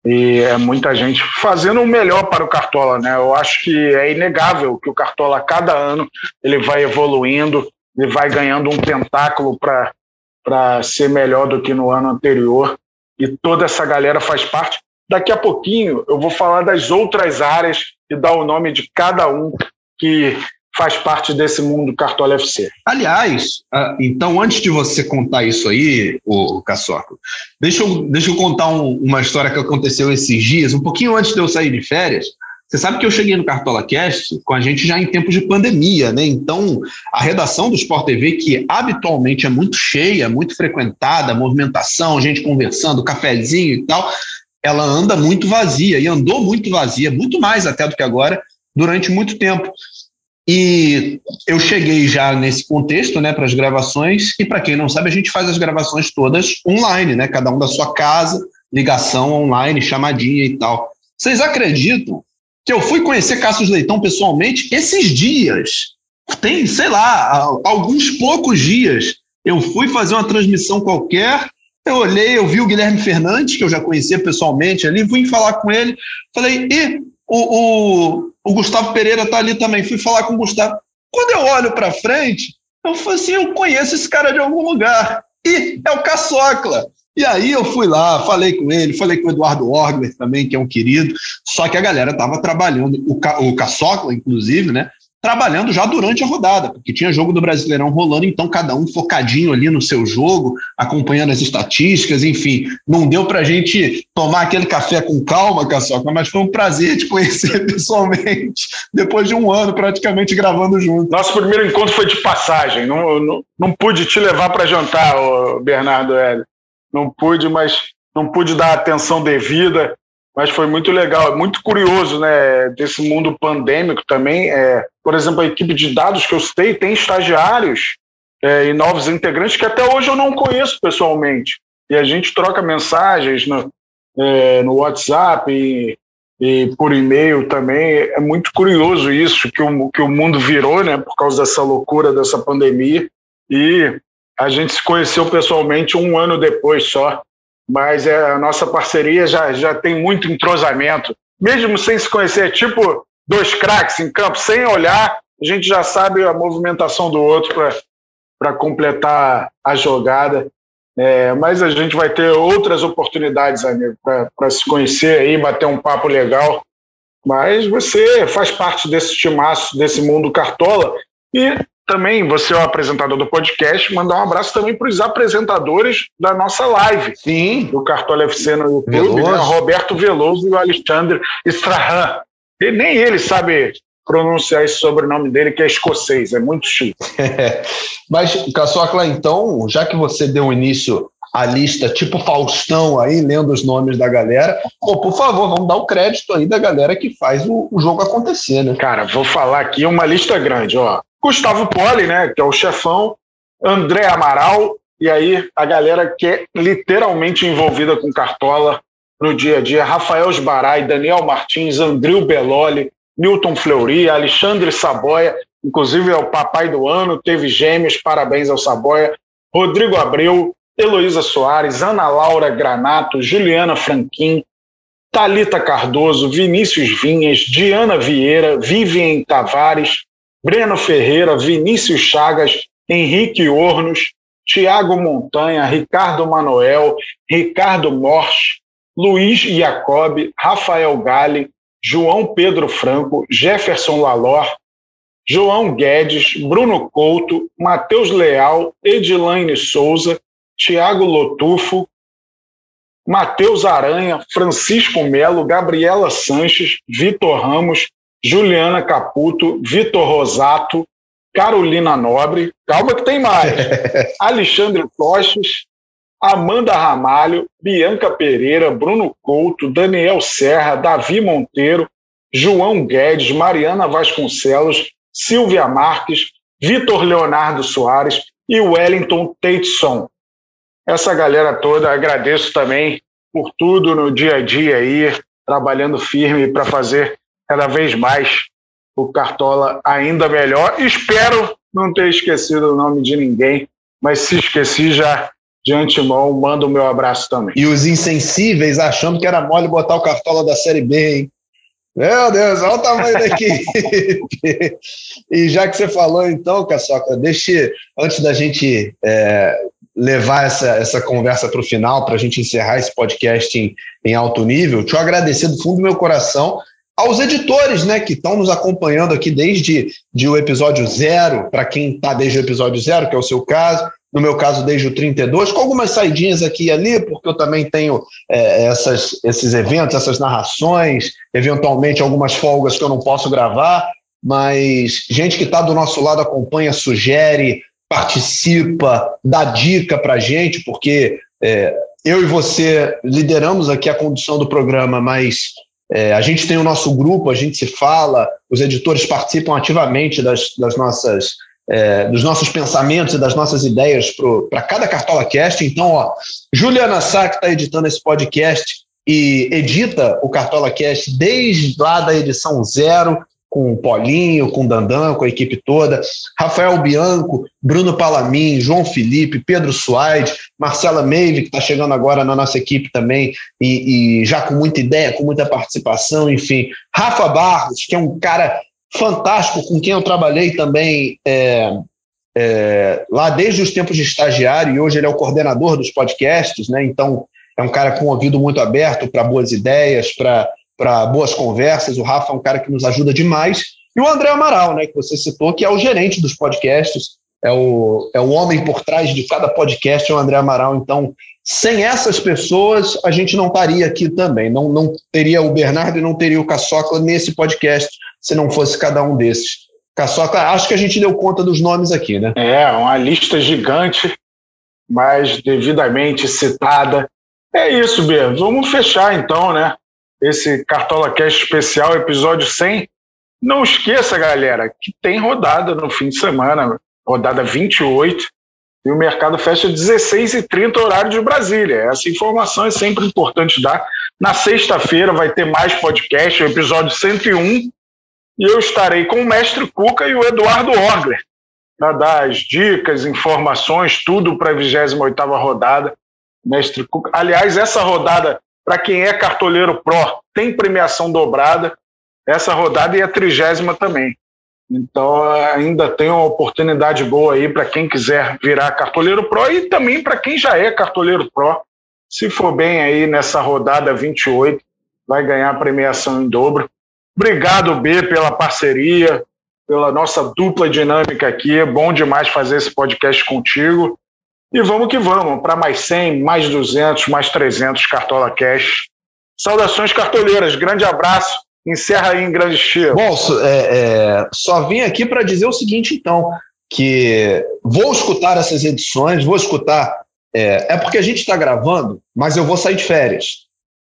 E é muita gente fazendo o melhor para o Cartola, né? Eu acho que é inegável que o Cartola, a cada ano, ele vai evoluindo, ele vai ganhando um tentáculo para ser melhor do que no ano anterior. E toda essa galera faz parte. Daqui a pouquinho eu vou falar das outras áreas e dar o nome de cada um que faz parte desse mundo Cartola FC. Aliás, ah, então antes de você contar isso aí, o Caçoco, deixa eu, deixa eu contar um, uma história que aconteceu esses dias, um pouquinho antes de eu sair de férias. Você sabe que eu cheguei no Cartola Cast com a gente já em tempos de pandemia, né? Então, a redação do Sport TV, que habitualmente é muito cheia, muito frequentada, movimentação, gente conversando, cafezinho e tal, ela anda muito vazia e andou muito vazia, muito mais até do que agora, durante muito tempo. E eu cheguei já nesse contexto, né, para as gravações, e para quem não sabe, a gente faz as gravações todas online, né, cada um da sua casa, ligação online, chamadinha e tal. Vocês acreditam que eu fui conhecer Cassius Leitão pessoalmente esses dias? Tem, sei lá, alguns poucos dias. Eu fui fazer uma transmissão qualquer, Eu olhei, eu vi o Guilherme Fernandes, que eu já conhecia pessoalmente ali, fui falar com ele, falei, e o, o, o Gustavo Pereira tá ali também, fui falar com o Gustavo. Quando eu olho para frente, eu falei assim, eu conheço esse cara de algum lugar. E é o Caçocla. E aí eu fui lá, falei com ele, falei com o Eduardo Orgler também, que é um querido, só que a galera estava trabalhando, o, Ca, o Caçocla, inclusive, né? trabalhando já durante a rodada, porque tinha jogo do Brasileirão rolando, então cada um focadinho ali no seu jogo, acompanhando as estatísticas, enfim, não deu para a gente tomar aquele café com calma, Caçoca, mas foi um prazer te conhecer pessoalmente, depois de um ano praticamente gravando junto. Nosso primeiro encontro foi de passagem, não, não, não pude te levar para jantar, Bernardo Hélio, não pude, mas não pude dar atenção devida, mas foi muito legal, muito curioso, né, desse mundo pandêmico também. É, por exemplo, a equipe de dados que eu citei tem estagiários é, e novos integrantes que até hoje eu não conheço pessoalmente. E a gente troca mensagens no, é, no WhatsApp e, e por e-mail também. É muito curioso isso que o, que o mundo virou, né, por causa dessa loucura dessa pandemia. E a gente se conheceu pessoalmente um ano depois só mas é, a nossa parceria já, já tem muito entrosamento, mesmo sem se conhecer, tipo dois craques em campo, sem olhar, a gente já sabe a movimentação do outro para completar a jogada. É, mas a gente vai ter outras oportunidades, amigo, para se conhecer aí, bater um papo legal. Mas você faz parte desse timaço, desse mundo cartola, e também, você é o apresentador do podcast, mandar um abraço também para os apresentadores da nossa live. Sim. Do Cartola FC no YouTube, né? Roberto Veloso e o Alexandre Strahan. E nem ele sabe pronunciar esse sobrenome dele, que é escocês, é muito chique. Mas, Caçocla, então, já que você deu início à lista, tipo Faustão aí, lendo os nomes da galera, pô, por favor, vamos dar o crédito aí da galera que faz o, o jogo acontecer, né? Cara, vou falar aqui uma lista grande, ó. Gustavo Poli, né, que é o chefão, André Amaral, e aí a galera que é literalmente envolvida com Cartola no dia a dia, Rafael Esbarai, Daniel Martins, Andril Beloli, Milton Fleury, Alexandre Saboia, inclusive é o papai do ano, teve gêmeos, parabéns ao Saboia, Rodrigo Abreu, Heloísa Soares, Ana Laura Granato, Juliana Franquim, Talita Cardoso, Vinícius Vinhas, Diana Vieira, Vivian Tavares, Breno Ferreira, Vinícius Chagas, Henrique Ornos, Tiago Montanha, Ricardo Manoel, Ricardo Morsch, Luiz Jacob, Rafael Gale, João Pedro Franco, Jefferson Lalor, João Guedes, Bruno Couto, Matheus Leal, Edilaine Souza, Tiago Lotufo, Matheus Aranha, Francisco Melo, Gabriela Sanches, Vitor Ramos, Juliana Caputo, Vitor Rosato, Carolina Nobre, calma que tem mais, Alexandre Toches, Amanda Ramalho, Bianca Pereira, Bruno Couto, Daniel Serra, Davi Monteiro, João Guedes, Mariana Vasconcelos, Silvia Marques, Vitor Leonardo Soares e Wellington Tateson. Essa galera toda, agradeço também por tudo no dia a dia aí, trabalhando firme para fazer cada vez mais o Cartola ainda melhor. Espero não ter esquecido o nome de ninguém, mas se esqueci já de antemão, mando o meu abraço também. E os insensíveis achando que era mole botar o Cartola da Série B, hein? Meu Deus, olha o tamanho da equipe. e já que você falou, então, Caçoca, deixe, antes da gente é, levar essa, essa conversa para o final, para a gente encerrar esse podcast em, em alto nível, te agradecer do fundo do meu coração aos editores, né, que estão nos acompanhando aqui desde de o episódio zero, para quem está desde o episódio zero, que é o seu caso, no meu caso desde o 32, com algumas saidinhas aqui e ali, porque eu também tenho é, essas, esses eventos, essas narrações, eventualmente algumas folgas que eu não posso gravar, mas gente que está do nosso lado acompanha, sugere, participa, dá dica para gente, porque é, eu e você lideramos aqui a condução do programa, mas é, a gente tem o nosso grupo, a gente se fala, os editores participam ativamente das, das nossas, é, dos nossos pensamentos e das nossas ideias para cada Cartola Cast. Então, ó, Juliana Sá, que está editando esse podcast e edita o Cartola Cast desde lá da edição zero, com o Paulinho, com o Dandan, com a equipe toda, Rafael Bianco, Bruno Palamin, João Felipe, Pedro Suaide, Marcela Meive, que está chegando agora na nossa equipe também, e, e, já com muita ideia, com muita participação, enfim. Rafa Barros, que é um cara fantástico, com quem eu trabalhei também é, é, lá desde os tempos de estagiário, e hoje ele é o coordenador dos podcasts, né? Então é um cara com um ouvido muito aberto para boas ideias, para boas conversas. O Rafa é um cara que nos ajuda demais. E o André Amaral, né, que você citou, que é o gerente dos podcasts, é o, é o homem por trás de cada podcast, é o André Amaral. Então, sem essas pessoas, a gente não estaria aqui também. Não, não teria o Bernardo e não teria o Caçocla nesse podcast se não fosse cada um desses. Caçocla, acho que a gente deu conta dos nomes aqui, né? É, uma lista gigante, mas devidamente citada. É isso, Bê. Vamos fechar então, né? Esse Cartola Cast especial, episódio 100. Não esqueça, galera, que tem rodada no fim de semana, rodada 28, e o mercado fecha 16h30, horário de Brasília. Essa informação é sempre importante dar. Na sexta-feira vai ter mais podcast, o episódio 101, e eu estarei com o mestre Cuca e o Eduardo Orgler para dar as dicas, informações, tudo para a 28 rodada. Mestre Cuca. Aliás, essa rodada, para quem é cartoleiro Pro, tem premiação dobrada. Essa rodada e a trigésima também. Então, ainda tem uma oportunidade boa aí para quem quiser virar cartoleiro Pro e também para quem já é cartoleiro Pro. Se for bem aí nessa rodada 28, vai ganhar a premiação em dobro. Obrigado, B, pela parceria, pela nossa dupla dinâmica aqui. É bom demais fazer esse podcast contigo. E vamos que vamos, para mais 100, mais 200, mais 300 Cartola Cash. Saudações cartoleiras, grande abraço. Encerra aí em grande estilo. Bom, é, é, só vim aqui para dizer o seguinte, então, que vou escutar essas edições, vou escutar. É, é porque a gente está gravando, mas eu vou sair de férias.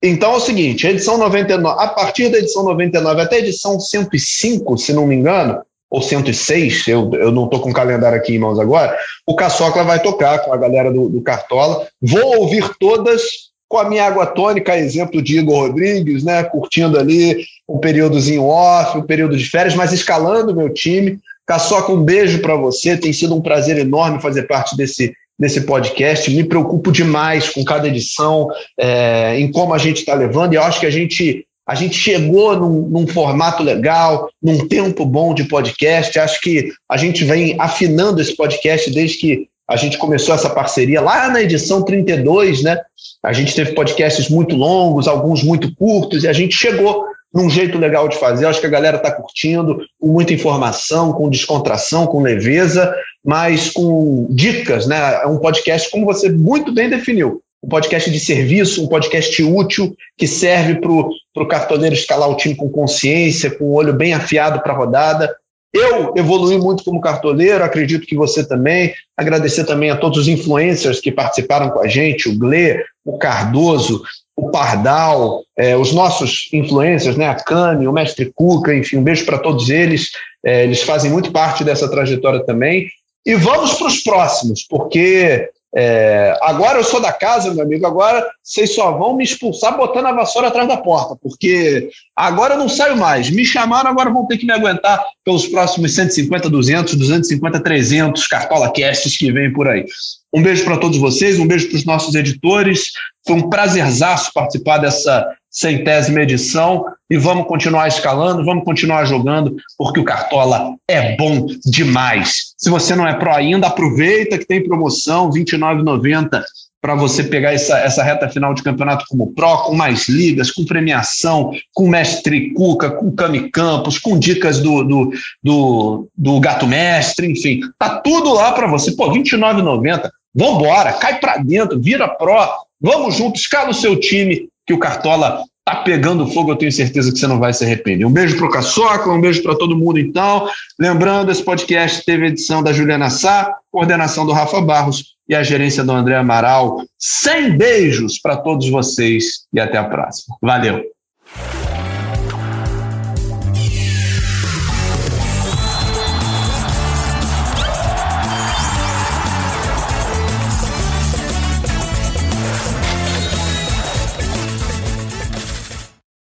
Então é o seguinte, a edição 99, a partir da edição 99 até a edição 105, se não me engano, ou 106, eu, eu não estou com o calendário aqui em mãos agora, o Caçocla vai tocar com a galera do, do Cartola. Vou ouvir todas com a minha água tônica, exemplo de Igor Rodrigues, né, curtindo ali um períodozinho off, um período de férias, mas escalando meu time. Caçoca, um beijo para você, tem sido um prazer enorme fazer parte desse nesse podcast. Me preocupo demais com cada edição, é, em como a gente está levando, e eu acho que a gente, a gente chegou num, num, formato legal, num tempo bom de podcast. Acho que a gente vem afinando esse podcast desde que a gente começou essa parceria lá na edição 32, né? A gente teve podcasts muito longos, alguns muito curtos, e a gente chegou num jeito legal de fazer. Acho que a galera está curtindo, com muita informação, com descontração, com leveza, mas com dicas, né? É um podcast, como você muito bem definiu, um podcast de serviço, um podcast útil que serve para o cartoneiro escalar o time com consciência, com o olho bem afiado para a rodada. Eu evolui muito como cartoleiro, acredito que você também. Agradecer também a todos os influencers que participaram com a gente, o Gle, o Cardoso, o Pardal, é, os nossos influencers, né, a Cami, o Mestre Cuca, enfim, um beijo para todos eles. É, eles fazem muito parte dessa trajetória também. E vamos para os próximos, porque é, agora eu sou da casa, meu amigo, agora vocês só vão me expulsar botando a vassoura atrás da porta, porque agora eu não saio mais. Me chamaram, agora vão ter que me aguentar pelos próximos 150, 200, 250, 300 Cartola Casts que vem por aí. Um beijo para todos vocês, um beijo para os nossos editores. Foi um prazerzaço participar dessa centésima edição e vamos continuar escalando, vamos continuar jogando, porque o Cartola é bom demais. Se você não é pro ainda, aproveita que tem promoção, R$ 29,90 para você pegar essa, essa reta final de campeonato como Pro, com mais ligas, com premiação, com Mestre Cuca, com Cami Campos, com dicas do, do, do, do Gato Mestre, enfim, tá tudo lá para você. Pô, R$ 29,90. Vambora, cai para dentro, vira Pro, vamos junto, escala o seu time, que o Cartola tá pegando fogo, eu tenho certeza que você não vai se arrepender. Um beijo para o Caçoca, um beijo para todo mundo então. Lembrando, esse podcast teve edição da Juliana Sá, coordenação do Rafa Barros e a gerência do André Amaral. Sem beijos para todos vocês e até a próxima. Valeu!